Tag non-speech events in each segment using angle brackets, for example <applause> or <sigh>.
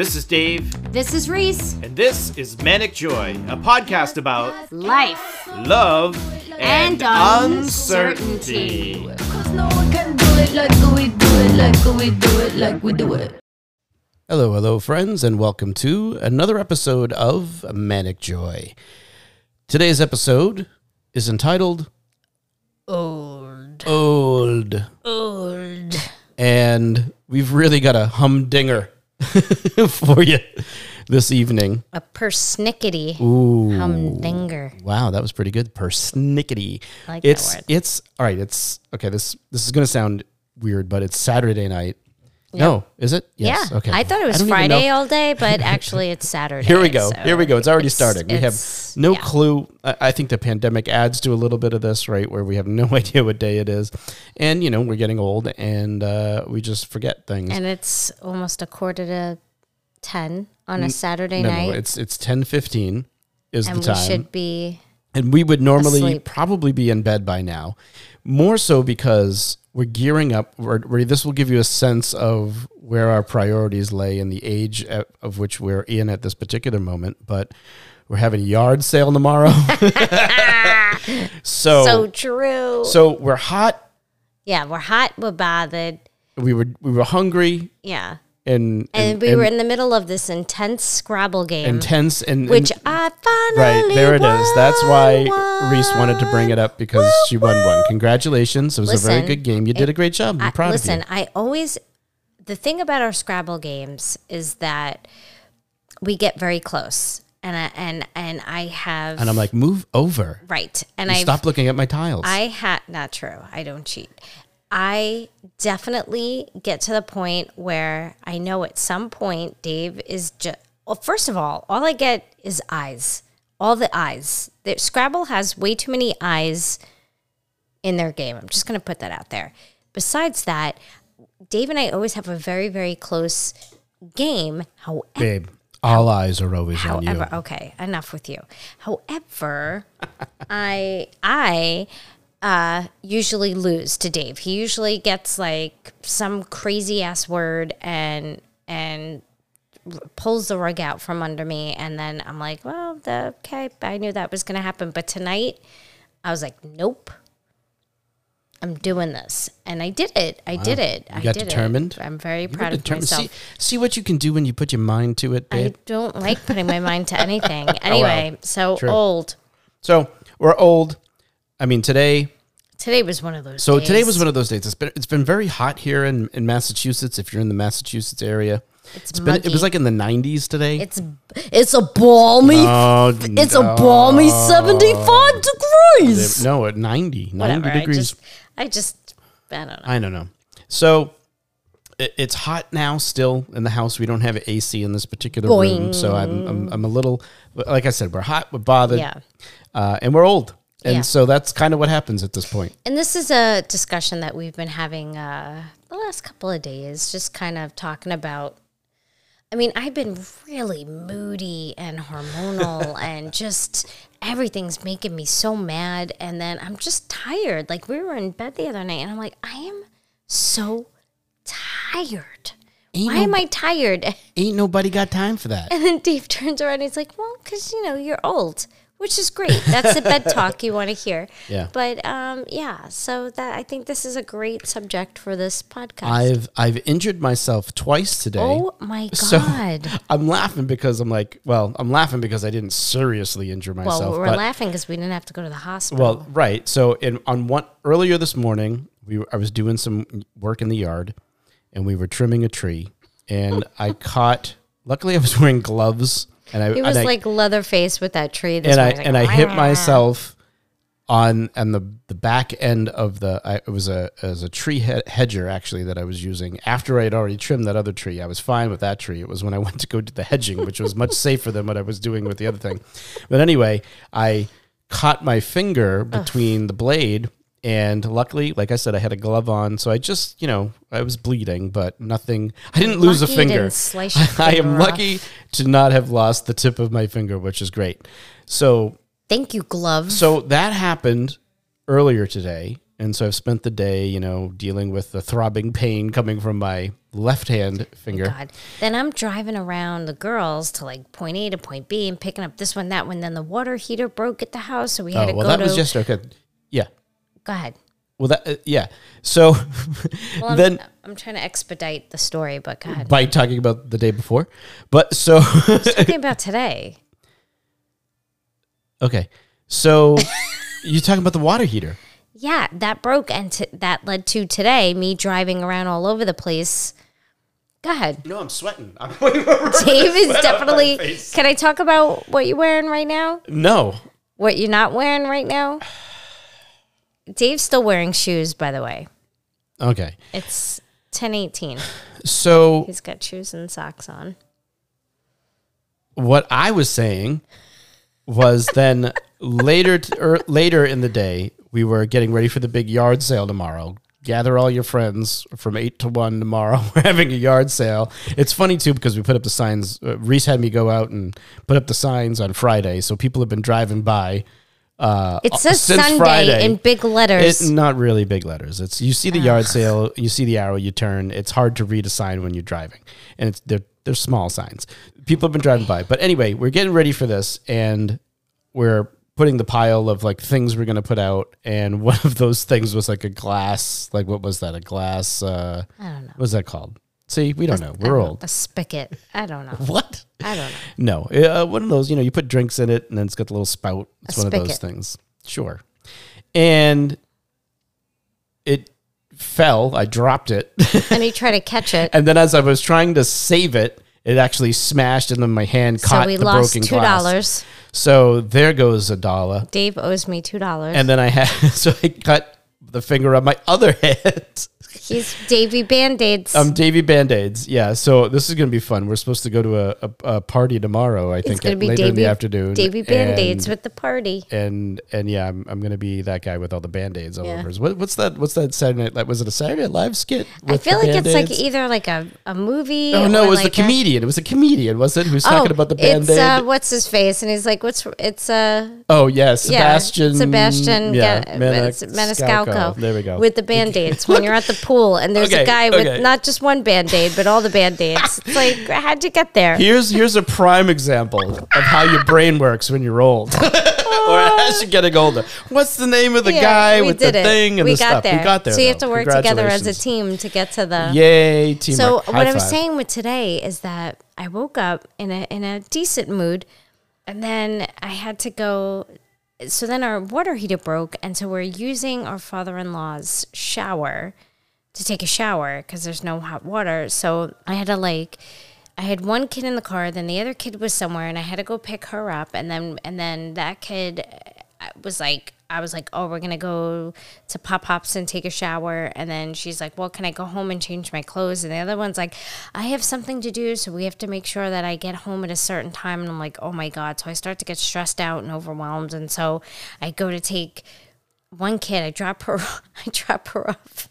This is Dave, This is Reese. and this is Manic Joy, a podcast about Life love and, and uncertainty. Cause no one can do it like we do it, like we do it, like we do it. Hello, hello, friends, and welcome to another episode of Manic Joy. Today's episode is entitled Old. Old, Old. and we've really got a humdinger <laughs> for you this evening. A persnickety Ooh. humdinger. Wow, that was pretty good. Persnickety. I like that it's word. it's all right. It's okay. This this is gonna sound weird, but it's Saturday night. No, is it? Yes. yeah. Okay. I thought it was Friday all day, but actually it's Saturday. Here we go. so Here we go. It's already it's- starting. We have no yeah. clue. I I think the pandemic adds to a little bit of this, right? Where we have no <laughs> idea what day it is, and you know we're getting old, and uh, we just forget things. And it's almost a quarter to 10 on a Saturday no, night. no, it's it's ten fifteen is and the we time, should be. and we would normally asleep. probably be in bed by now. More so because we're gearing up. Where this will give you a sense of where our priorities lay in the age at, of which we're in at this particular moment. But we're having a yard sale tomorrow, <laughs> so So true. so we're hot. yeah, we're hot. We're bothered. We were we were hungry Yeah. And And, we were in the middle of this intense Scrabble game, intense and which and- I finally right there it is. That's why won. Reese wanted to bring it up because she won one. Congratulations! It was a very good game. You did a great job. I'm I- proud listen, of you. Listen, I always the thing about our Scrabble games is that we get very close, and I, and and I have And I'm like, move over. right, and And I stop looking at my tiles. I had not true. I don't cheat. I definitely get to the point where I know at some point Dave is just. Well, first of all, all I get is eyes. All the eyes. The, Scrabble has way too many eyes in their game. I'm just going to put that out there. Besides that, Dave and I always have a very, very close game. However, Babe, all eyes are always on you. However, okay, enough with you. However, <laughs> I I uh, usually lose to Dave. He usually gets like some crazy ass word and and pulls the rug out from under me, and then I'm like, well, the, okay, I knew that was gonna happen, but tonight I was like, nope. I'm doing this, and I did it. I did it. I got did determined? It. I'm very You proud of determined. myself. See, see what you can do when you put your mind to it, babe. I don't like putting my mind to anything. <laughs> Anyway, so True. old. so we're old. I mean, today. Today was one of those. So days. today was one of those days. It's been it's been very hot here in, in Massachusetts. If you're in the Massachusetts area, It's, it's been it was like in the 90s today. it's it's a balmy. oh, it's a balmy seventy five degrees. no, at 90, 90 Whatever. I degrees. just, I just, I don't know. I don't know. So it, it's hot now still in the house. We don't have AC in this particular room. So I'm, I'm, I'm a little, like I said, we're hot, we're bothered, Yeah. uh, and we're old. And Yeah. so that's kind of what happens at this point. And this is a discussion that we've been having uh, the last couple of days, just kind of talking about. I mean, I've been really moody and hormonal, <laughs> and just everything's making me so mad. And then I'm just tired. Like, we were in bed the other night, and I'm like, I am so tired. Ain't Why no- am I tired? <laughs> Ain't nobody got time for that. And then Dave turns around and he's like, Well, because, you know, you're old, which is great. That's the bed talk you want to hear. <laughs> Yeah. But um, yeah, so that I think this is a great subject for this podcast. I've I've injured myself twice today. oh my <laughs> So God. I'm laughing because I'm like, well, I'm laughing because I didn't seriously injure myself. well, we're but- laughing because we didn't have to go to the hospital. Well, right. So in on one earlier this morning, we were, I was doing some work in the yard, and we were trimming a tree, and I <laughs> caught. Luckily, I was wearing gloves, and I he was I, like Leatherface with that tree. This and I morning. and I hit myself on and the the back end of the I, it was a it was a tree he- hedger actually that I was using after I had already trimmed that other tree. I was fine with that tree. It was when I <laughs> went to go do the hedging, which was much safer than what I was doing with the other thing. But anyway, I caught my finger between the blade And luckily, like I said, I had a glove on, so I just, you know, I was bleeding, but nothing. I didn't lose a Lucky finger. didn't your <laughs> I am off. lucky to not have lost the tip of my finger, which is great. So, Thank you, gloves. so that happened earlier today, And so I've spent the day, you know, dealing with the throbbing pain coming from my left hand finger. God. Then I'm driving around the girls to like point A to point B and picking up this one, that one. Then the water heater broke at the house, so we had Oh, to well, go that to. was just okay. Yeah. Go ahead. Well, that, uh, yeah. So <laughs> Well, I'm, then I'm trying to expedite the story, but go ahead. by talking about the day before, but so, <laughs> Talking about today. okay. So <laughs> you're talking about the water heater. Yeah, that broke, and t- that led to today me driving around all over the place. Go ahead. No, I'm sweating. I'm Dave is definitely. Can I talk about what you're wearing right now? no. What you're not wearing right now? Dave's still wearing shoes, by the way. Okay. It's 1018. So He's got shoes and socks on. what I was saying was then later t- er, later in the day we were getting ready for the big yard sale tomorrow. Gather all your friends from eight to one tomorrow. <laughs> We're having a yard sale. It's funny too because we put up the signs. Uh, Reese had me go out and put up the signs on Friday, so people have been driving by. Uh, It says Sunday Friday. in big letters. It's not really big letters. It's you see the yard sale, you see the arrow, you turn. It's hard to read a sign when you're driving, and it's they're they're small signs. People have been driving by, but anyway, we're getting ready for this, and we're putting the pile of like things we're gonna put out, and one of those things was like a glass. Like what was that? A glass? Uh, I don't know. What's that called? See, we don't know. I We're don't know, old. A spigot. I don't know. <laughs> What? I don't know. No, uh, one of those. You know, you put drinks in it, and then it's got the little spout. It's A one of those things. Sure. And it fell. I dropped it, <laughs> And you try to catch it. and then as I was trying to save it, it actually smashed, and then my hand So caught we the lost broken two glass. dollars. So there goes a dollar, Dave owes me two dollars. and then I had <laughs> so I cut the finger on my other hand. He's Davy Band Aids. Um, Davy Band Aids. Yeah. So this is gonna be fun. We're supposed to go to a, a, a party tomorrow. I think at- be later Davy in the afternoon. Davy Band Aids with the party. and and yeah, I'm, I'm gonna be that guy with all the band aids all Yeah. over. What, what's that? What's that Saturday night? Like, was it a Saturday Night Live skit? I feel like it's like either like a, a movie. Oh no, it was like the a- comedian. It was a comedian, was it? Who's talking about the band it's aid? uh, what's his face, and he's like, "What's it's uh oh yeah, Sebastian. yeah, Sebastian Yeah, Maniscalco. There we go. With the band aids when you're at the pool, and there's Okay, a guy with okay. not just one band aid, but all the band aids. It's like, <laughs> how'd you get there? Here's here's a prime example of how your brain works when you're old. <laughs> or as you're getting older. What's the name of the Yeah, guy we with the it. thing and we the got stuff? There. We got there. So you have to work together as a team to get to the. Yay, teamwork. So what I was saying with today is that I woke up in a in a decent mood, and then I had to go. So then our water heater broke, and so we're using our father in law's shower to take a shower because there's no hot water. So I had to like. I had one kid in the car, then the other kid was somewhere, and I had to go pick her up, and then and then that kid uh, was like, I was like, oh, we're gonna go to Pop Pops and take a shower, and then she's like, well, can I go home and change my clothes? And the other one's like, I have something to do, so we have to make sure that I get home at a certain time, and I'm like, oh my god, so I start to get stressed out and overwhelmed, and so I go to take one kid, I drop her, <laughs> I drop her off.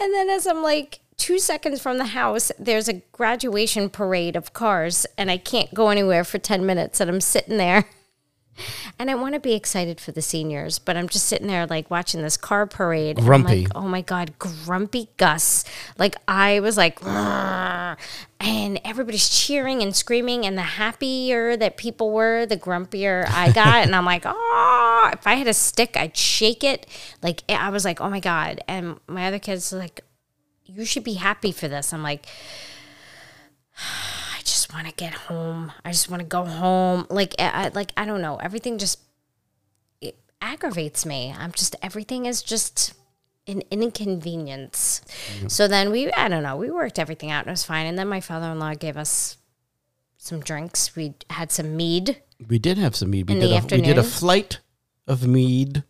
And then as I'm like two seconds from the house, there's a graduation parade of cars, and I can't go anywhere for 10 minutes. And I'm sitting there. <laughs> And I want to be excited for the seniors, but I'm just sitting there like watching this car parade. Grumpy. like, oh my God, grumpy Gus. Like I was like, and everybody's cheering and screaming. And the happier that people were, the grumpier I <laughs> got. and I'm like, oh, if I had a stick, I'd shake it. Like I was like, oh my God. And my other kids like, you should be happy for this. I'm like, just want to get home. I just want to go home. Like, I, like I don't know. Everything just it aggravates me. I'm just everything is just an inconvenience. Mm-hmm. So then we, I don't know. We worked everything out and it was fine. And then my father-in-law gave us some drinks. We had some mead. We did have some mead. We In did the a, we did a flight of mead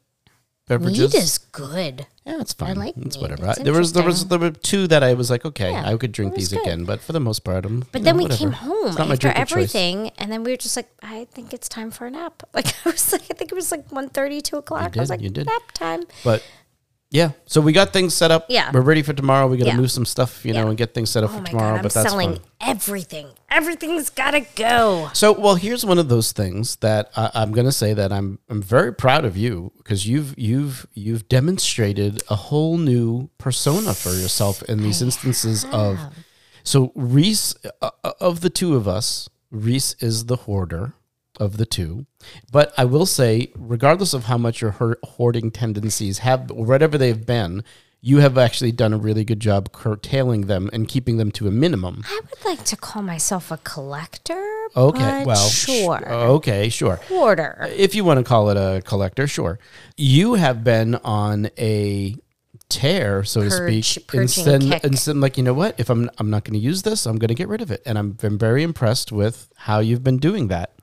beverages. Mead is good. Yeah, it's fine. I like it's whatever. It's I- there was there was there were two that I was like, okay, Yeah, I could drink it was these good. again, but for the most part, I'm. But then we came home after drink of choice. everything, and then we were just like, I think it's time for a nap. <laughs> Like I was like, I think it was like 1.30, 2 o'clock. I was like, you did. nap time. But Yeah. So we got things set up. Yeah. We're ready for tomorrow. We got to Yeah. move some stuff, you know, Yeah. and get things set up Oh for my tomorrow. god, I'm but that's selling fun. everything. Everything's gotta go. So, well, here's one of those things that I, I'm going to say that I'm I'm very proud of you because you've you've you've demonstrated a whole new persona for yourself in these instances of. So Reese, uh, uh, of the two of us, Reese is the hoarder of the two. But I will say, regardless of how much your hoarding tendencies have, whatever they've been, you have actually done a really good job curtailing them and keeping them to a minimum. I would like to call myself a collector. Okay, but well, sure. okay, sure. Hoarder. If you want to call it a collector, sure. You have been on a tear, so to speak. kick. instead, like you know what? If I'm I'm not going to use this, I'm going to get rid of it. And I've been very impressed with how you've been doing that.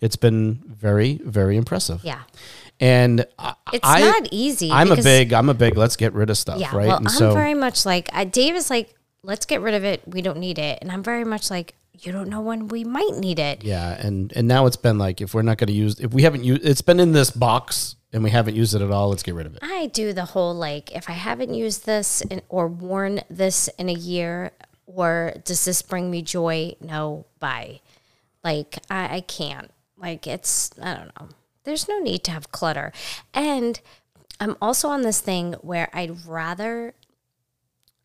It's been very very impressive. Yeah. And I, It's I- not easy I'm a big I'm a big let's get rid of stuff, Yeah. right? Well, and I'm very much like uh, Dave is like, let's get rid of it. We don't need it. And I'm very much like, you don't know when we might need it. Yeah, and and now it's been like if we're not going to use if we haven't used it's been in this box and we haven't used it at all, let's get rid of it. I do the whole like, if I haven't used this in, or worn this in a year, or does this bring me joy? No, bye. Like, I, I can't. Like, it's, I don't know. There's no need to have clutter. And I'm also on this thing where I'd rather,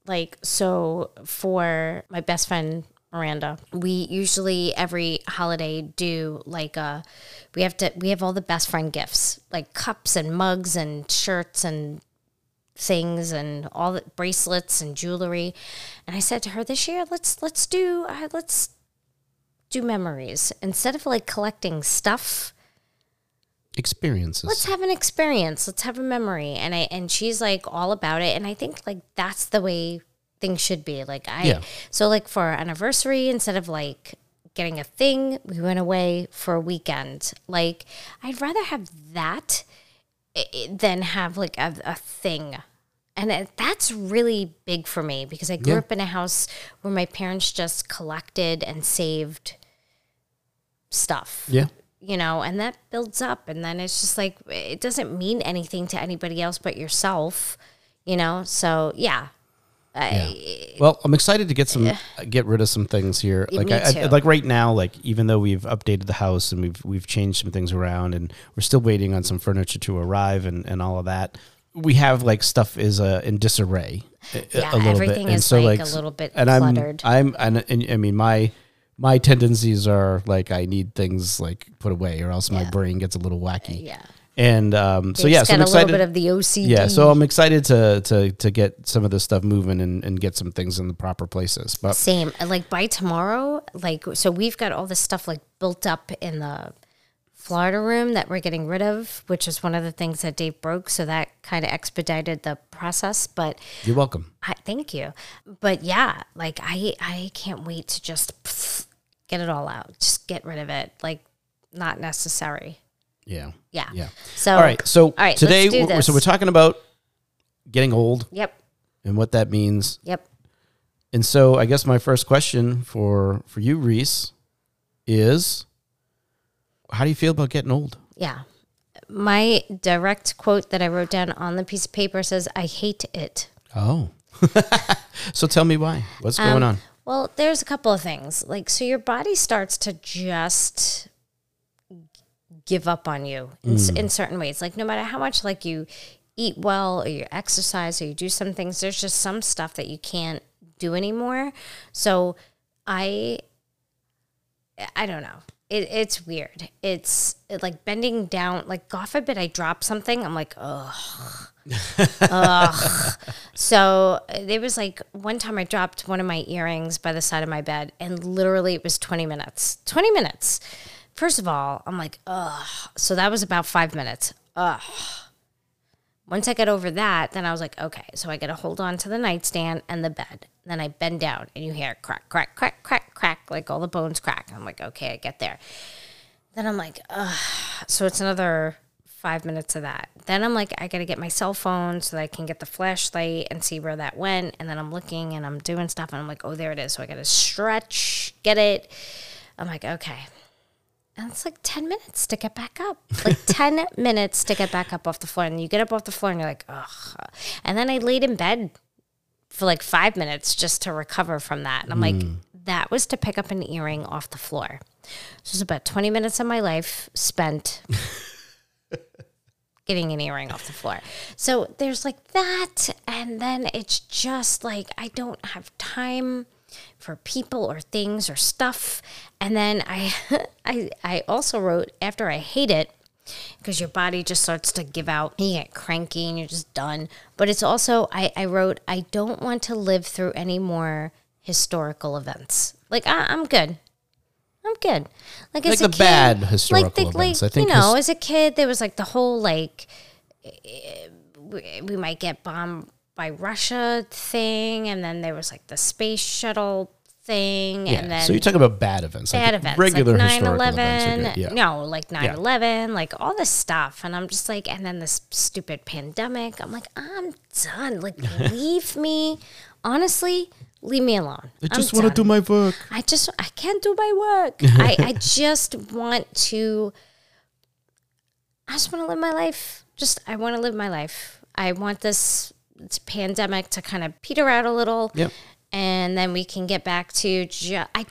like, so for my best friend, Miranda, we usually every holiday do like a, we have to, we have all the best friend gifts, like cups and mugs and shirts and things and all the bracelets and jewelry. And I said to her this year, let's let's do uh, let's do memories instead of like collecting stuff. Experiences. Let's have an experience. Let's have a memory. And I and she's like all about it. And I think like that's the way things should be. Like I Yeah. so like for our anniversary, instead of like getting a thing, we went away for a weekend. Like I'd rather have that than have like a, a thing. And it, that's really big for me because I grew Yeah. up in a house where my parents just collected and saved stuff yeah. you know, and that builds up. And then it's just like, it doesn't mean anything to anybody else but yourself, you know? So, yeah. I, Well, I'm excited to get some get rid of some things here. Like I, I- like right now, like even though we've updated the house and we've we've changed some things around and we're still waiting on some furniture to arrive and, and all of that. We have like stuff is uh, in disarray. a- Yeah, a little everything bit. And is, so, like, a s- little bit and cluttered. I'm I'm and, and I mean my my tendencies are like I need things like put away or else my Yeah. brain gets a little wacky. yeah. And um, so yeah, so I'm a little excited. bit of the OCD. Yeah, so I'm excited to to to get some of this stuff moving and, and get some things in the proper places. But Same. And, Like by tomorrow, like, so we've got all this stuff like built up in the Florida room that we're getting rid of, which is one of the things that Dave broke. So that kind of expedited the process. But you're welcome. I, thank you. But yeah, like I I can't wait to just get it all out. Just get rid of it. Like not necessary. Yeah. Yeah. Yeah. So All right. So all right, today, we're- so we're talking about getting old Yep. and what that means. Yep. And so, I guess my first question for for you, Reese, is how do you feel about getting old? Yeah. My direct quote that I wrote down on the piece of paper says, I hate it. Oh. <laughs> so tell me why. What's Um, going on? Well, there's a couple of things. Like, so your body starts to just give up on you in, s in certain ways. Like, no matter how much, like, you eat well or you exercise or you do some things, there's just some stuff that you can't do anymore. So I, I don't know. It, it's weird. It's like bending down, like, God forbid I drop something. I'm like, ugh. <laughs> Ugh. So there was like one time I dropped one of my earrings by the side of my bed, and literally it was 20 minutes. 20 minutes. First of all, I'm like, ugh. So that was about five minutes. Ugh. Once I got over that, then I was like, okay, so I got to hold on to the nightstand and the bed. Then I bend down, and you hear crack, crack, crack, crack, crack, like all the bones crack. I'm like, okay, I get there. Then I'm like, ugh. So it's another five minutes of that. Then I'm like, I got to get my cell phone so that I can get the flashlight and see where that went. And then I'm looking and I'm doing stuff, and I'm like, oh, there it is. So I got to stretch, get it. I'm like, okay. And it's like 10 minutes to get back up. Like <laughs> 10 minutes to get back up off the floor. And you get up off the floor and you're like, ugh. And then I laid in bed for like five minutes just to recover from that. And I'm like, mm. that was to pick up an earring off the floor. So it was about 20 minutes of my life spent <laughs> getting an earring off the floor. So there's like that. And then it's just like, I don't have time for people or things or stuff. And then I, <laughs> I, I also wrote after I hate it, because your body just starts to give out. You get cranky and you're just done. But it's also, I, I wrote, I don't want to live through any more historical events. Like, I, I'm good. I'm good. Like, Like as a the kid, bad historical like, the, events. Like, I think you know, his- as a kid, there was like the whole like we, we might get bombed by Russia thing, and then there was like the space shuttle thing, Yeah. and then so you talk about bad events, bad like events, regular like historical 9/11, events. Yeah. no, like 9/11, like all this stuff, and I'm just like, and then this stupid pandemic. I'm like, I'm done. Like, <laughs> leave me. Honestly, leave me alone. I just want to do my work. I just I can't do my work. <laughs> I, I just want to I just want to live my life. Just I want to live my life. I want this, this pandemic to kind of peter out a little. Yep. And then we can get back to ju- I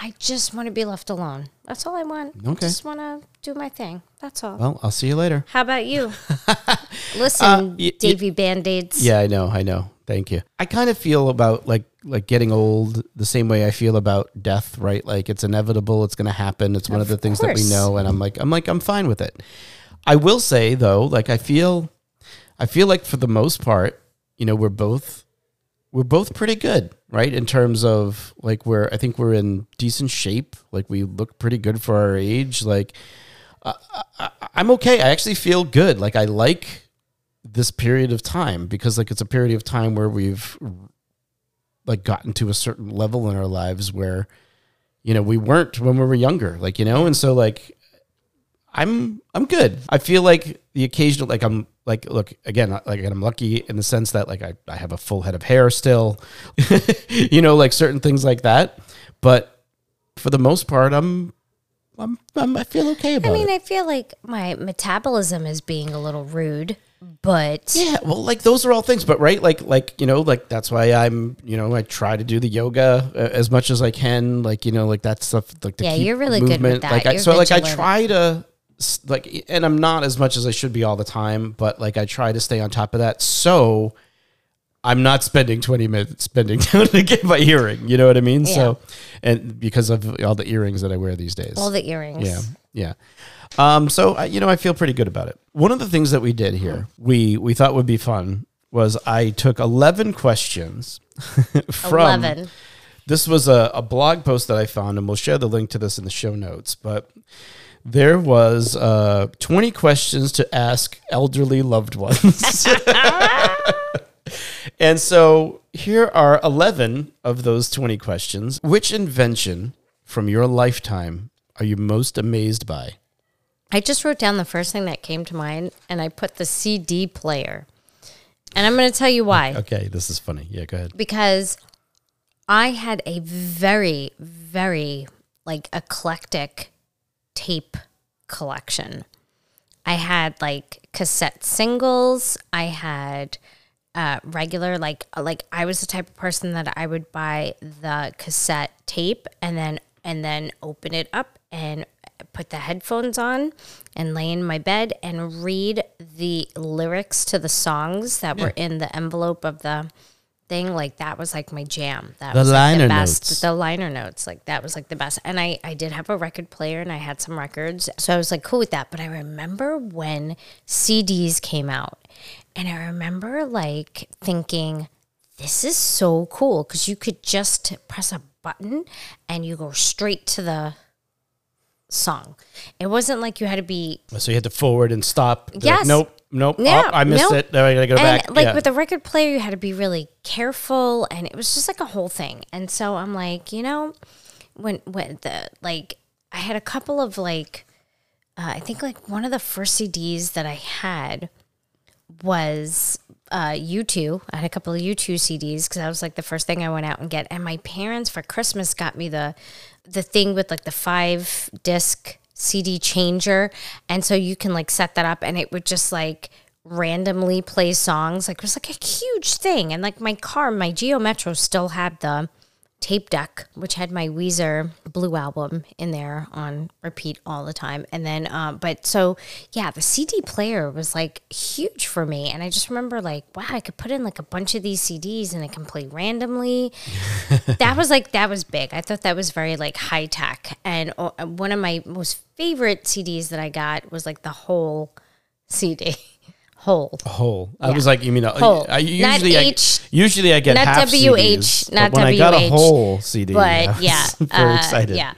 I just want to be left alone. That's all I want. I Okay. just want to do my thing. That's all. Well, I'll see you later. How about you? <laughs> Listen, Uh, y- Davy Band-Aids. Yeah, I know, I know. Thank you. I kind of feel about like like getting old the same way I feel about death, right? Like it's inevitable, it's going to happen. It's one of, Of the things that we know and I'm like I'm like I'm fine with it. I will say though, like I feel I feel like for the most part, you know, we're both we're both pretty good, right? In terms of like we're I think we're in decent shape. Like we look pretty good for our age. Like I, I, I'm okay. I actually feel good. Like I like this period of time because like it's a period of time where we've like gotten to a certain level in our lives where you know we weren't when we were younger like you know and so like i'm i'm good i feel like the occasional like i'm like look again like i'm lucky in the sense that like i, I have a full head of hair still <laughs> you know like certain things like that. But for the most part i'm i'm, I'm i feel okay about I mean, it. I feel like my metabolism is being a little rude, but Yeah, well, like those are all things, but right, like, like you know, like that's why I'm, you know, I try to do the yoga uh, as much as I can, like you know, like that stuff, like to Yeah, keep you're really good with that. Like, I, so like I try to, like, and I'm not as much as I should be all the time, but like I try to stay on top of that, so I'm not spending 20 minutes spending <laughs> down to get my earring. You know what I mean? So, and because of all the earrings that I wear these days, all the earrings. yeah, yeah. Um, so I, you know, I feel pretty good about it. One of the things that we did here, we we thought would be fun, was I took eleven questions <laughs> from. 11. This was a, a blog post that I found, and we'll share the link to this in the show notes. But there was uh, twenty questions to ask elderly loved ones. <laughs> <laughs> And so here are 11 of those 20 questions. Which invention from your lifetime are you most amazed by? I just wrote down the first thing that came to mind and I put the CD player. And I'm going to tell you why. Okay, this is funny. Yeah, go ahead. Because I had a very, very like eclectic tape collection. I had like cassette singles. I had uh, regular like like I was the type of person that I would buy the cassette tape and then and then open it up and put the headphones on and lay in my bed and read the lyrics to the songs that were in the envelope of the thing like that was like my jam. That The was like the best. notes. the liner notes like that was like the best. And i i did have a record player and i had some records. So i was like cool with that. But i remember when cds came out. And i remember like thinking this is so cool. Because you could just press a button and you go straight to the song. It wasn't like you had to be So you had to forward and stop. They're like, Yes. nope, nope. Yeah, oh, I missed nope. it. Now I gotta go and back. like yeah. with the record player you had to be really careful and it was just like a whole thing and so i'm like you know when when the like i had a couple of like uh, i think like one of the first cds that i had was uh u2 i had a couple of u2 cds because that was like the first thing i went out and get and my parents for christmas got me the the thing with like the five disc CD changer. And so you can like set that up and it would just like randomly play songs. Like it was like a huge thing. And like my car, my Geo Metro still had the tape deck, which had my Weezer Blue album in there on repeat all the time. And then, um, but so yeah, the CD player was like huge for me. And I just remember like, wow, I could put in like a bunch of these CDs and it can play randomly. <laughs> that was like, that was big. I thought that was very like high tech. And uh, one of my most favorite CDs that I got was like the whole CD. <laughs> Whole. Whole. I was like, you mean a, Whole. I, Not usually H, I, usually I get not half WH, CDs, not when I got a whole CD, <laughs> I but was yeah, very uh, excited. Yeah,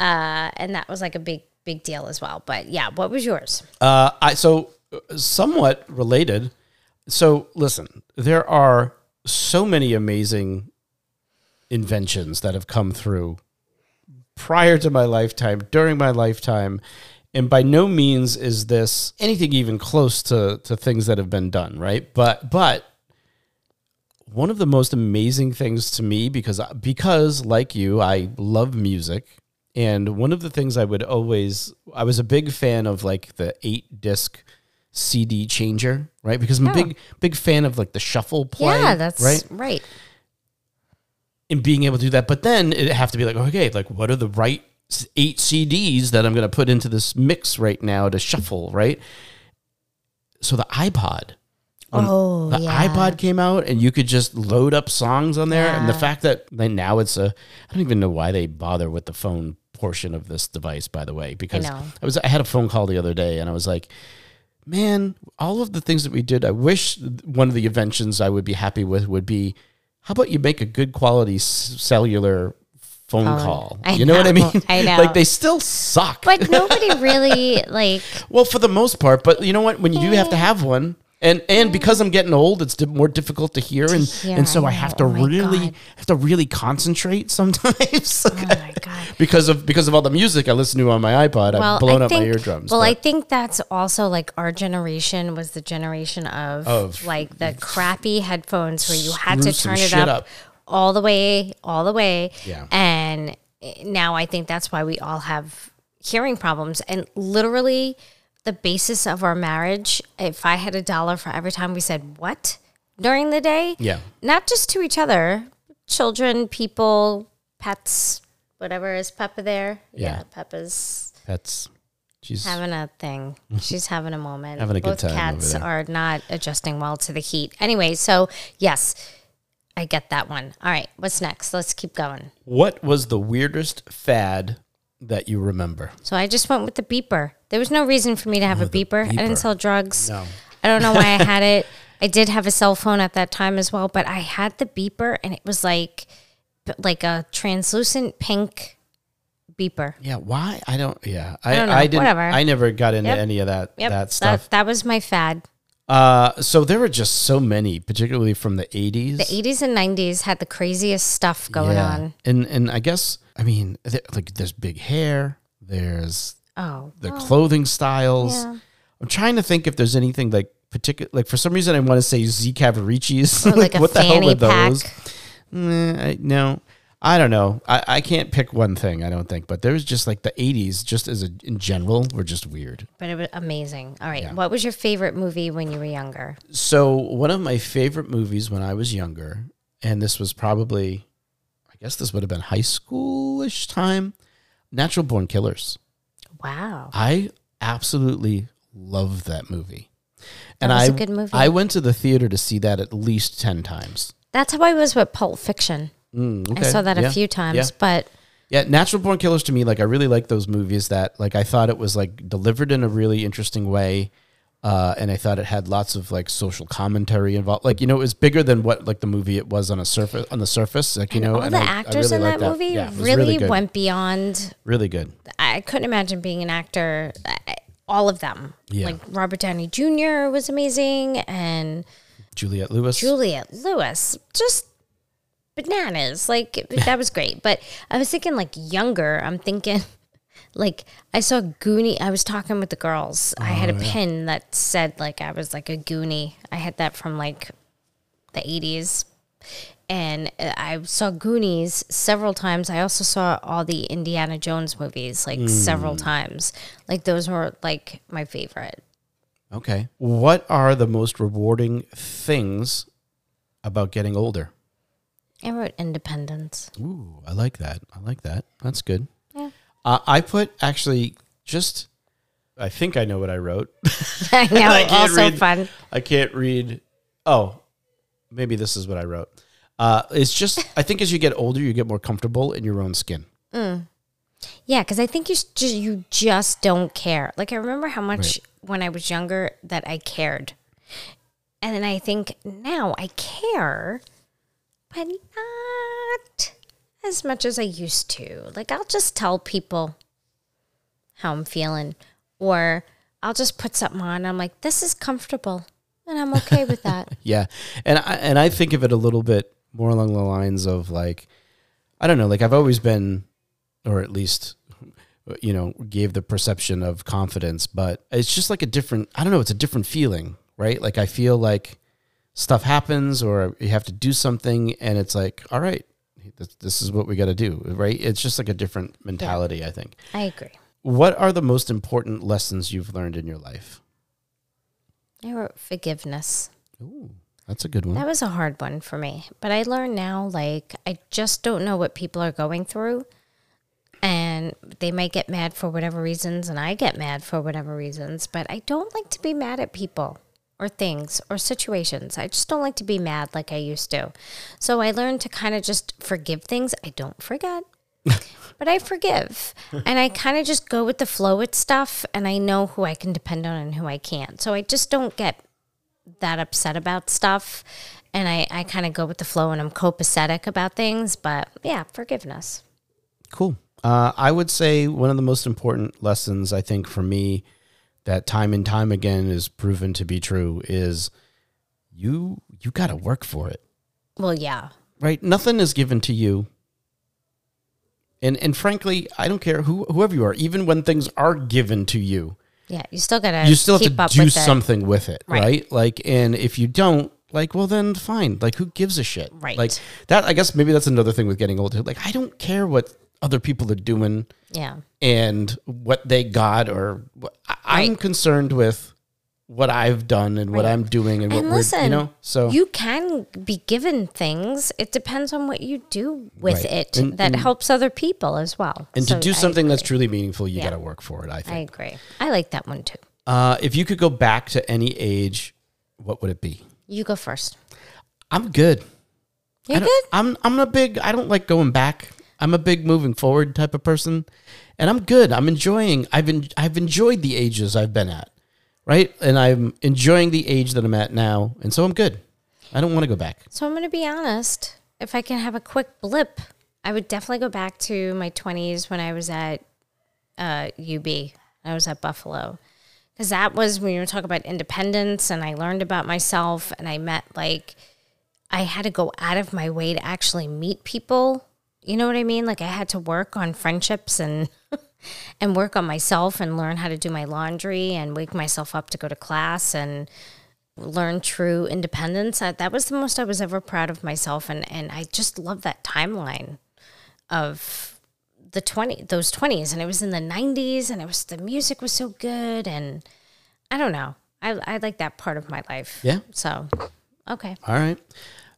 uh, and that was like a big, big deal as well. But yeah, what was yours? Uh, I so uh, somewhat related. So listen, there are so many amazing inventions that have come through prior to my lifetime, during my lifetime, and by no means is this anything even close to to things that have been done, right? But but one of the most amazing things to me because because like you, I love music. And one of the things I would always I was a big fan of like the 8 disc CD changer, right? Because I'm a big big fan of like the shuffle play, yeah, that's right. right. And being able to do that, but then it have to be like, okay, like what are the right eight CDs that I'm going to put into this mix right now to shuffle, right? So the iPod, Oh, the yeah. iPod came out and you could just load up songs on there. And the fact that like, now it's a, I don't even know why they bother with the phone portion of this device, by the way, because know. I was, I had a phone call the other day and I was like, man, all of the things that we did, I wish one of the inventions I would be happy with would be, how about you make a good quality cellular phone call? I you know, what I mean? I <laughs> know. like they still suck. But <laughs> nobody really like. Well, for the most part, but you know what? When you do have to have one, and and because I'm getting old, it's di- more difficult to hear, and and so I I have to. Oh really God. have to really concentrate <laughs> sometimes. Oh my god. because of because of all the music I listen to on my iPod, I've blown I up think, my eardrums. Well, but- I think that's also like our generation was the generation of, Of- like the crappy headphones where you had to turn it up, up. All the way, all the way. Yeah. And now I think that's why we all have hearing problems. And literally, the basis of our marriage, if I had a dollar for every time we said what during the day, yeah, not just to each other, children, people, pets, whatever is Peppa there? Yeah. Peppa's that's she's having a thing. <laughs> She's having a moment. Having a good Both time over cats are not adjusting well to the heat. Anyway, so yes, I get that one. All right, what's next? Let's keep going. what was the weirdest fad that you remember? So I just went with the beeper. There was no reason for me to have oh, a beeper. I didn't sell drugs. No. I don't know why I had it. <laughs> I did have a cell phone at that time as well, but I had the beeper and it was like like a translucent pink beeper. Yeah, why? I don't. Yeah, I, don't know. I didn't. Whatever. I never got into Yep. any of that Yep, that stuff. That, that was my fad. Uh, so there were just so many, particularly from the eighties. The 80s and 90s had the craziest stuff going on. And and I guess I mean there, like there's big hair, there's Oh, the clothing styles. yeah. I'm trying to think if there's anything like particular like for some reason I want to say Z Cavaricci's. Like <laughs> a what the hell were pack. those? Nah, I, no. I don't know. I, I can't pick one thing, I don't think. But there was just like the 80s, just as a, in general, were just weird. But it was amazing. All right. Yeah. What was your favorite movie when you were younger? So one of my favorite movies when I was younger, and this was probably, I guess this would have been high schoolish time, Natural Born Killers. Wow. I absolutely love that movie. And was I a good movie. I went to the theater to see that at least ten times. That's how I was with Pulp Fiction. Mm, I saw that Yeah. a few times, Yeah. but Yeah, Natural Born Killers to me, like I really like those movies that like I thought it was like delivered in a really interesting way. Uh, and I thought it had lots of like social commentary involved. Like you know, it was bigger than what like the movie it was on a surface on the surface. Like you know, all and the I- I actors really in that, movie Yeah, was really, went beyond. really good. I couldn't imagine being an actor. All of them, Yeah. like Robert Downey Jr. was amazing, and Juliette Lewis. Juliette Lewis, just bananas. Like <laughs> that was great. But I was thinking like younger. I'm thinking <laughs> like I saw Goonie. I was talking with the girls. I had a pin that said like I was like a Goonie. I had that from like the 80s. and uh, I saw Goonies several times. I also saw all the Indiana Jones movies like several times. Like those were like my favorite. Okay. What are the most rewarding things about getting older? I wrote Independence. Ooh, I like that. I like that. That's good. Yeah. Uh, I put actually just. I think I know what I wrote. <laughs> I know, I can't also read- fun. I can't read. Oh, maybe this is what I wrote. Uh, it's just I think as you get older, you get more comfortable in your own skin. Yeah, because I think you just you just don't care. Like I remember how much when I was younger that I cared, and then I think now I care, but not as much as I used to. Like I'll just tell people how I'm feeling, or I'll just put something on. I'm like, this is comfortable, and I'm okay with that. <laughs> Yeah, and I, and I think of it a little bit more along the lines of like, I don't know, like I've always been, or at least, you know, gave the perception of confidence, but it's just like a different. I don't know, it's a different feeling, right? Like I feel like stuff happens, or you have to do something, and it's like, all right, this, this is what we got to do, right? It's just like a different mentality. I think. I agree. What are the most important lessons you've learned in your life? I wrote forgiveness. Ooh, that's a good one. That was a hard one for me. But I learned now, like, I just don't know what people are going through. And they might get mad for whatever reasons, and I get mad for whatever reasons. But I don't like to be mad at people or things or situations. I just don't like to be mad like I used to. So I learned to kind of just forgive things. I don't forget. <laughs> But I forgive. And I kind of just go with the flow with stuff. And I know who I can depend on and who I can't. So I just don't get that upset about stuff and I, I kind of go with the flow and I'm copacetic about things. But yeah, forgiveness. Cool. Uh, I would say one of the most important lessons I think for me that time and time again is proven to be true is you you got to work for it, Well, yeah. right? Nothing is given to you. And and frankly, I don't care who whoever you are, even when things are given to you, Yeah. You still got to you still have to do with it. something with it, Right. right. Like, and if you don't, like, well, then fine. Like, who gives a shit? Right. Like that. I guess maybe that's another thing with getting older. Like, I don't care what other people are doing Yeah. and what they got, or what, I- I'm concerned with what I've done and what Right. I'm doing and what And we're, listen, you know. So you can be given things. It depends on what you do with Right. it And- that and- helps other people as well. and So to do something that's truly meaningful, you Yeah. got to work for it. I think. I agree. I like that one too. Uh, if you could go back to any age, what would it be? You go first. I'm good. You I don't- good? I'm I'm a big. I don't like going back. I'm a big moving forward type of person, and I'm good. I'm enjoying. I've en- I've enjoyed the ages I've been at, right? And I'm enjoying the age that I'm at now, and so I'm good. I don't want to go back. So I'm going to be honest. If I can have a quick blip, I would definitely go back to my 20s when I was at uh, UB. I was at Buffalo. Because that was when you were talking about independence and I learned about myself and I met like, I had to go out of my way to actually meet people. You know what I mean? Like I had to work on friendships and <laughs> and work on myself and learn how to do my laundry and wake myself up to go to class and learn true independence. That, that was the most I was ever proud of myself, and and I just love that timeline of the twenty those twenties, and it was in the nineties, and it was the music was so good, and I don't know, I I like that part of my life. Yeah. So, okay, All right.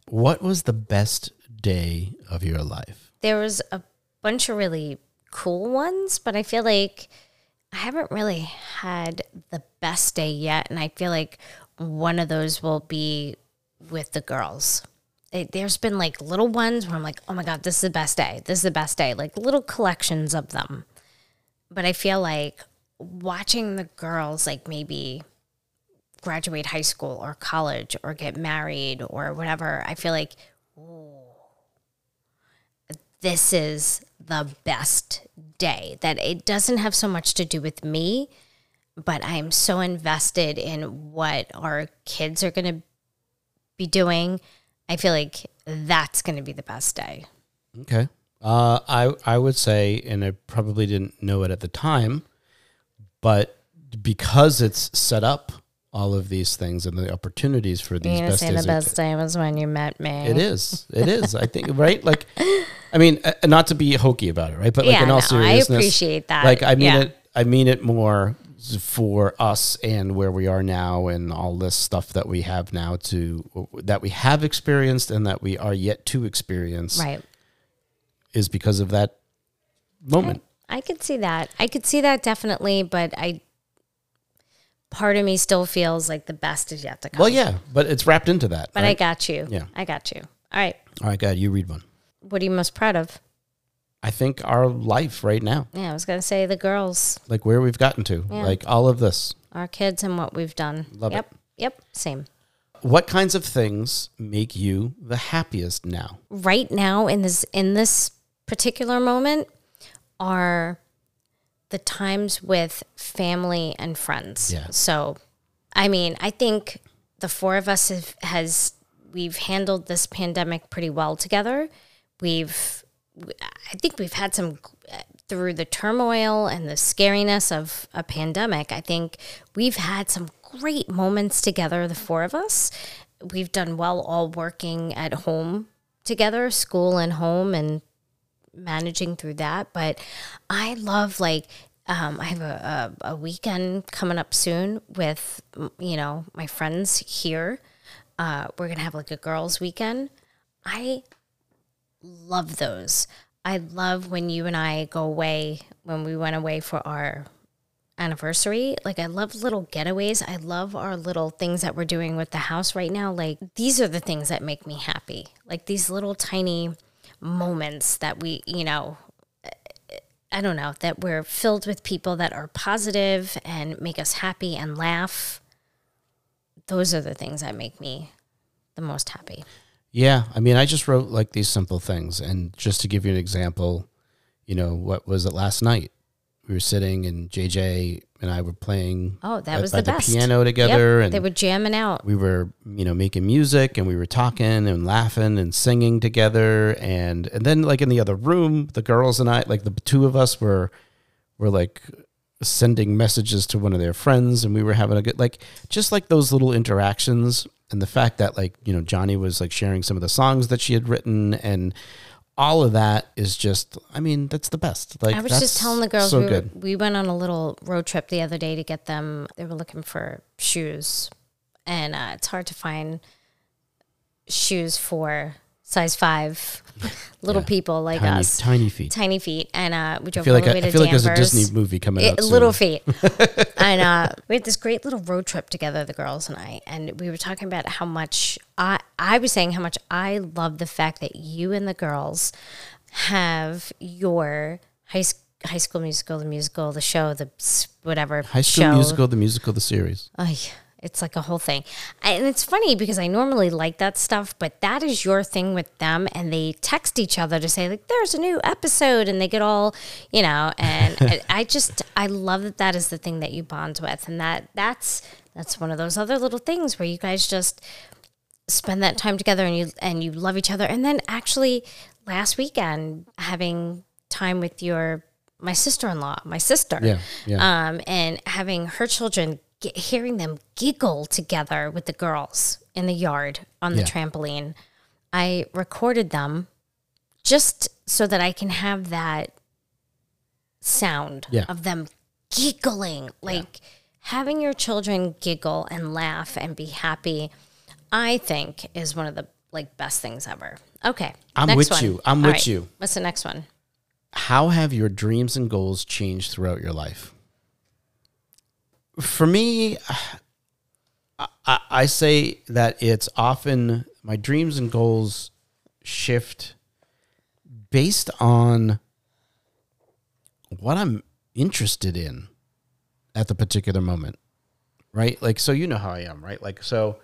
What was the best day of your life? There was a bunch of really cool ones, but I feel like I haven't really had the best day yet. And I feel like one of those will be with the girls. It, there's been like little ones where I'm like, oh my God, this is the best day. This is the best day. Like little collections of them. But I feel like watching the girls, like maybe graduate high school or college or get married or whatever, I feel like this is the best day. That it doesn't have so much to do with me, but I'm so invested in what our kids are going to be doing. I feel like that's going to be the best day. Okay. Uh, I I would say, and I probably didn't know it at the time, but because it's set up all of these things and the opportunities for these best say the best day was when you met me. It is. It is. I think right. Like, I mean, uh, not to be hokey about it, right? But like Yeah, in all no, I appreciate that. Like, I mean Yeah. it. I mean it more for us and where we are now and all this stuff that we have now to that we have experienced and that we are yet to experience Right. is because of that moment. I could see that. I could see that definitely, but I part of me still feels like the best is yet to come. Well, yeah, but it's wrapped into that. But I got you. Yeah. I got you. All right. All right, God, you read one. What are you most proud of? I think our life right now, Yeah, I was gonna say the girls, like where we've gotten to, Yeah. like all of this. our kids, and what we've done. Love it. yep. Yep. Same. What kinds of things make you the happiest now? right now in this in this particular moment are the times with family and friends. Yeah. So, I mean, I think the four of us have, has we've handled this pandemic pretty well together. We've I think we've had some through the turmoil and the scariness of a pandemic. I think we've had some great moments together, the four of us. We've done well all working at home together, school and home, and managing through that. But I love like um, I have a, a, a weekend coming up soon with you know my friends here. Uh, we're gonna have like a girls' weekend. I love those. I love when you and I go away when we went away for our anniversary. Like I love little getaways. I love our little things that we're doing with the house right now. Like these are the things that make me happy. Like these little tiny moments that we, you know, I don't know, that we're filled with people that are positive and make us happy and laugh. Those are the things that make me the most happy. Yeah, I mean, I just wrote like these simple things, and just to give you an example, you know, what was it last night? We were sitting, and JJ and I were playing. Oh, that at- was the best. piano together, Yep, and they were jamming out. we were, you know, making music, and we were talking and laughing and singing together, and and then like in the other room, the girls and I, like the two of us were, were like sending messages to one of their friends, and we were having a good like just like those little interactions, and the fact that like you know Johnny was like sharing some of the songs that she had written, and all of that is just, I mean, that's the best. Like I was just telling the girls so we, were, we went on a little road trip the other day to get them. They were looking for shoes, and uh, it's hard to find shoes for size five <laughs> little Yeah. people like tiny, us, tiny feet. tiny feet. And uh, we drove all like the I, way to I feel like there's a Disney movie coming It- out. soon. little feet. <laughs> and uh, we had this great little road trip together, the girls and I, and we were talking about how much I I was saying how much I love the fact that you and the girls have your high s- high school musical, the musical, the show, the whatever High School show. Musical, the musical, the series. Ay, it's like a whole thing. And it's funny because I normally like that stuff, but that is your thing with them. And they text each other to say, like, there's a new episode. And they get all, you know, and <laughs> I- just, I love that that is the thing that you bond with. And that that's, that's one of those other little things where you guys just spend that time together and you, and you love each other. And then actually last weekend having time with your, my sister-in-law, my sister Yeah, yeah. um, and having her children get, hearing them giggle together with the girls in the yard on the Yeah. trampoline. I recorded them just so that I can have that sound Yeah. of them giggling, like having your children giggle and laugh and be happy. I think is one of the like best things ever. Okay, I'm with one. you. I'm All with you. What's the next one? How have your dreams and goals changed throughout your life? For me, I, I, say that it's often my dreams and goals shift based on what I'm interested in at the particular moment. Right? Like so you know how I am, right? Like so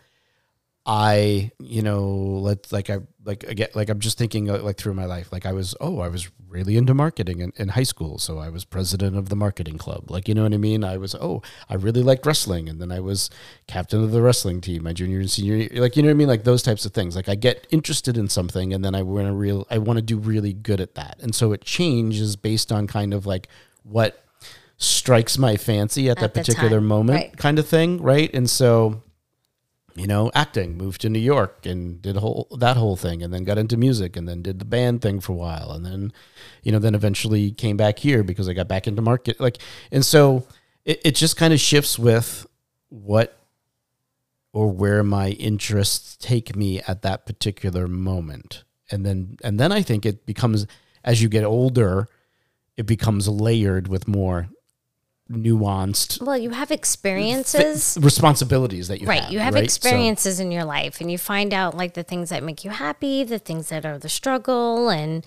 I, you know, let's like I like again like I'm just thinking uh, like through my life. Like I was oh, I was really into marketing in, in high school, so I was president of the marketing club. Like you know what I mean? I was oh, I really liked wrestling, and then I was captain of the wrestling team my junior and senior. year. Like you know what I mean? Like those types of things. Like I get interested in something, and then I want to real I want to do really good at that, and so it changes based on kind of like what strikes my fancy at, that particular time, moment right. kind of thing, right? And so you know, acting, moved to New York and did whole that whole thing and then got into music and then did the band thing for a while and then you know, then eventually came back here because I got back into market like and so it, it just kind of shifts with what or where my interests take me at that particular moment. And then and then I think it becomes as you get older, it becomes layered with more nuanced Well, you have experiences. responsibilities that you Right. have. You have right? So- experiences in your life and you find out like the things that make you happy, the things that are the struggle and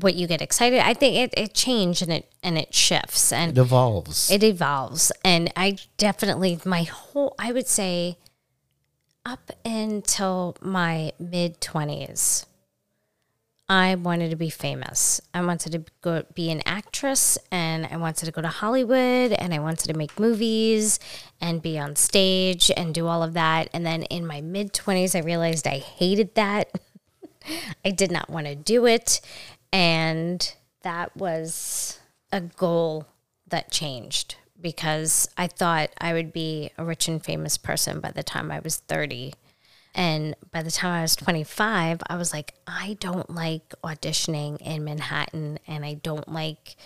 what you get excited. I think it, it changes and it and it shifts and it evolves. it evolves. And I definitely my whole I would say up until my mid twenties, I wanted to be famous. I wanted to go be an actress and I wanted to go to Hollywood and I wanted to make movies and be on stage and do all of that. And then in my mid 20s, I realized I hated that. <laughs> I did not want to do it. And that was a goal that changed because I thought I would be a rich and famous person by the time I was 30. And by the time I was 25, I was like, I don't like auditioning in Manhattan and I don't like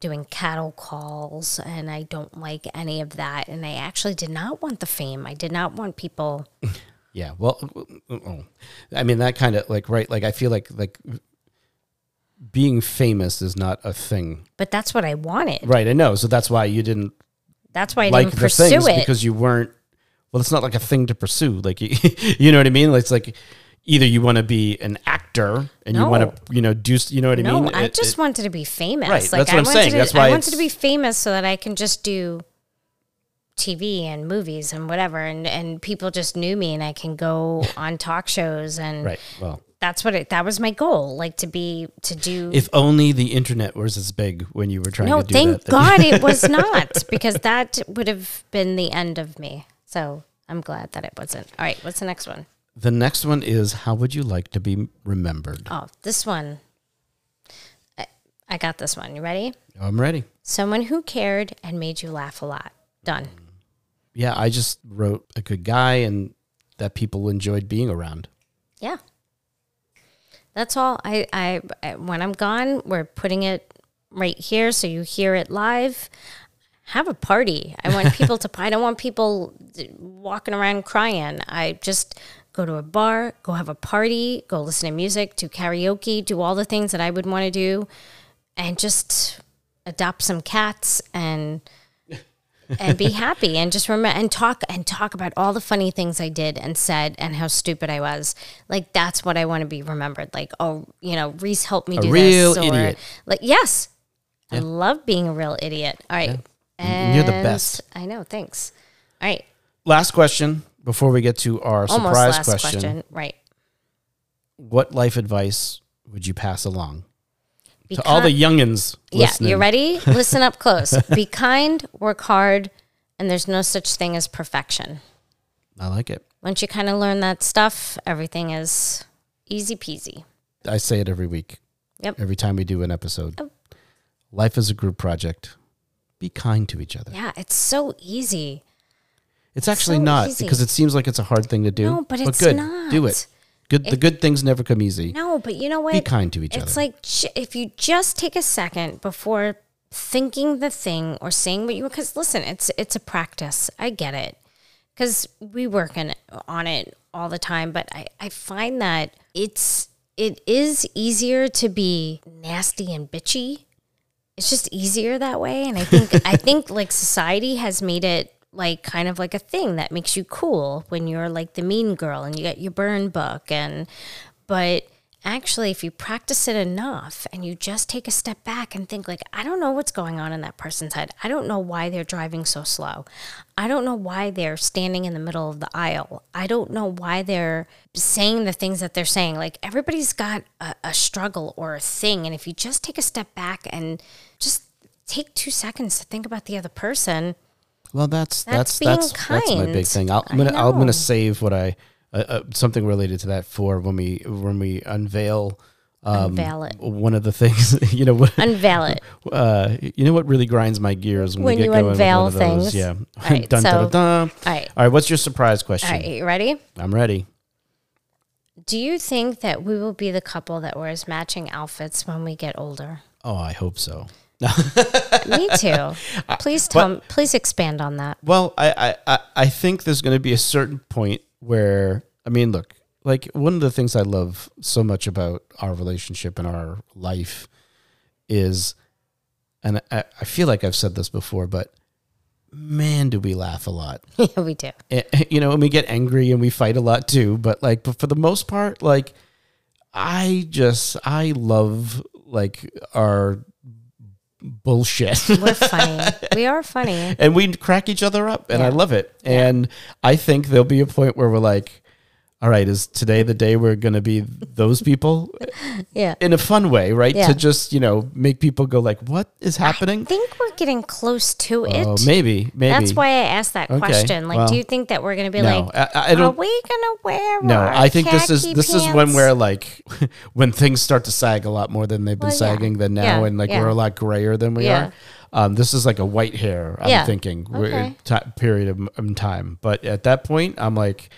doing cattle calls and I don't like any of that. And I actually did not want the fame. I did not want people. <laughs> yeah. Well. I mean that kind of like right. Like I feel like like being famous is not a thing, But that's what I wanted. right? I know. So that's why you didn't That's why I like didn't the pursue things it. because you weren't. Well, it's not like a thing to pursue. Like <laughs> you, know what I mean? Like, it's like either you want to be an actor and you want to, you know, do. You know what I no, mean? I It- just it- wanted to be famous. Right, Like that's what I I'm wanted saying. To, That's why I wanted to be famous so that I can just do TV and movies and whatever, and and people just knew me, and I can go <laughs> on talk shows, and right. Well, that's what it. That was my goal, like to be to do. if only the internet was as big when you were trying no, to do thank that. God <laughs> it was not, because that would have been the end of me. So I'm glad that it wasn't. All right, what's the next one? The next one is how would you like to be remembered? Oh, this one. I, I got this one. You ready? I'm ready. Someone who cared and made you laugh a lot. Done. Yeah, I just wrote a good guy and that people enjoyed being around. Yeah. That's all. I, I, I when I'm gone, we're putting it right here so you hear it live. Have a party. I want <laughs> people to. I don't want people walking around crying. I just go to a bar, go have a party, go listen to music, do karaoke, do all the things that I would want to do, and just adopt some cats and and be <laughs> happy and just remember and talk and talk about all the funny things I did and said and how stupid I was. Like that's what I want to be remembered. Like, oh, you know, Reese helped me A do real this. Or, idiot. Like, yes. I love being a real idiot. All right. And you're the best. I know, thanks. All right. Last question before we get to our Almost surprise last question. question. Right. What life advice would you pass along to all the youngins Yeah, listening? you ready? <laughs> Listen up close. Be kind, work hard, and there's no such thing as perfection. I like it. Once you kind of learn that stuff, everything is easy peasy. I say it every week. Yep. Every time we do an episode. Oh. Life is a group project. Be kind to each other. Yeah, it's so easy. It's actually so not easy. because it seems like it's a hard thing to do. No, but it's good. not. Do it. Good. the good things never come easy. No, but you know what? Be kind to each it's other. It's like if you just take a second before thinking the thing or saying what you because listen, it's it's a practice. I get it because we work it, on it all the time, but I I find that it's it is easier to be nasty and bitchy. It's just easier that way, and I think I <laughs> think like society has made it like kind of like a thing that makes you cool when you're like the mean girl and you get your burn book. And but actually if you practice it enough and you just take a step back and think like i don't know what's going on in that person's head. I don't know why they're driving so slow. I don't know why they're standing in the middle of the aisle. I don't know why they're saying the things that they're saying. Like everybody's got a, a struggle or a thing. And if you just take a step back and just take two seconds to think about the other person Well, that's That's that's being that's that's my big thing. I'll, I'm gonna I'm gonna save what I uh, uh, something related to that for when we when we unveil Unveil it. One of the things, <laughs> you know, what, Unveil it. uh, you know what really grinds my gears when, When we get you unveil one of those? things. Yeah. <laughs> All right, dun, dun, so- dun, dun. All right. All right. What's your surprise question? All right. You ready? I'm ready. Do you think that we will be the couple that wears matching outfits when we get older? Oh, I hope so. <laughs> Me too. Please tell. me, please expand on that. Well, I, I, I think there's going to be a certain point where, I mean, look, like one of the things I love so much about our relationship and our life is, and I, I feel like I've said this before, but man, do we laugh a lot. <laughs> yeah, we do. Eh, eh, you know, and we get angry and we fight a lot too. But like, but for the most part, like, I just I love like our bullshit. We're funny. <laughs> we are funny. and we crack each other up and I love it. And I think there'll be a point where we're like, all right, is today the day we're going to be those people <laughs> Yeah. in a fun way, right? Yeah. To just, you know, make people go like, what is happening? I think we're getting close to it. Oh, maybe, maybe. That's why I asked that Okay, question. Like, well, do you think that we're going to be no, like, I- I are we going to wear No, I think this is this is when pants?" we're like <laughs> when things start to sag a lot more than they've been Well, yeah. sagging than now, Yeah, and like yeah. we're a lot grayer than we Yeah. are. Um, this is like a white hair. I'm Yeah. thinking Okay. ti- period of, of time. But at that point, I'm like,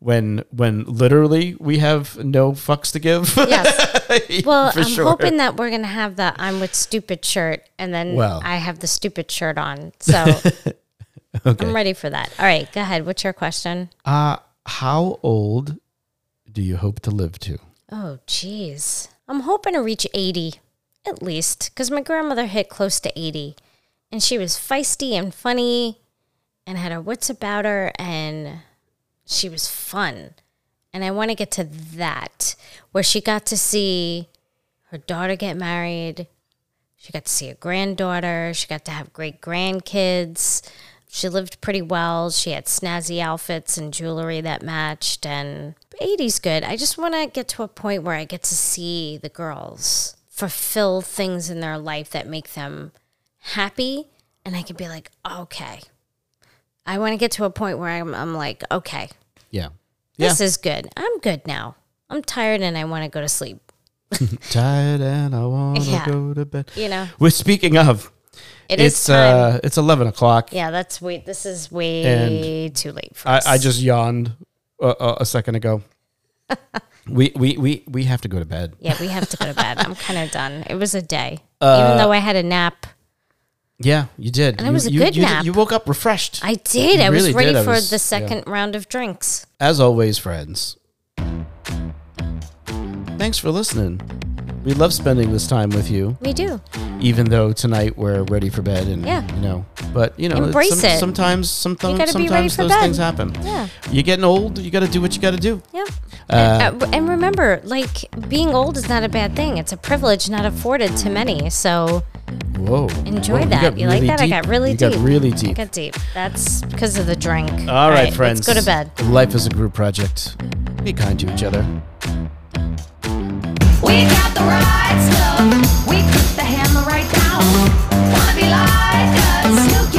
when when literally we have no fucks to give. Yes. <laughs> Well, I'm sure. hoping that we're going to have the I'm with stupid shirt and then Well. I have the stupid shirt on. So <laughs> I'm ready for that. All right, go ahead. What's your question? Uh, how old do you hope to live to? Oh, jeez. I'm hoping to reach 80 at least because my grandmother hit close to 80 and she was feisty and funny and had her wits about her and she was fun. And I want to get to that where she got to see her daughter get married. She got to see a granddaughter. She got to have great grandkids. She lived pretty well. She had snazzy outfits and jewelry that matched. And 80's good. I just want to get to a point where I get to see the girls fulfill things in their life that make them happy. And I can be like, okay. I want to get to a point where I'm, I'm like, okay, Yeah. this is good. I'm good now. I'm tired and I want to go to sleep. <laughs> Tired and I want to Yeah. go to bed. You know, We're speaking of. it is it's time. uh, it's eleven o'clock. yeah, that's way. This is way too late for I, us. I just yawned uh, uh, a second ago. <laughs> we, we we we have to go to bed. yeah, we have to go to bed. I'm kind of done. It was a day, Uh, even though I had a nap. Yeah, you did. And it was a you, good you, nap. You woke up refreshed. I did. You I was ready did. For was- the yeah. second round of drinks. As always, friends. Thanks for listening. We love spending this time with you, We do. even though tonight we're ready for bed, and Yeah. you know. But you know, Embrace some- it. Sometimes, sometimes, gotta be ready sometimes those bed. things happen. Yeah. You're getting old. You got to do what you got to do. Yeah. Uh, Uh, and remember, like being old is not a bad thing. It's a privilege not afforded to many. So Whoa! enjoy Whoa, that. You like really that? I got really you deep. got really I deep. got deep. That's because of the drink. All right, friends. Let's go to bed. Life is a group project. Be kind to each other. We right stuff. We put the hammer right down. Wanna be like us?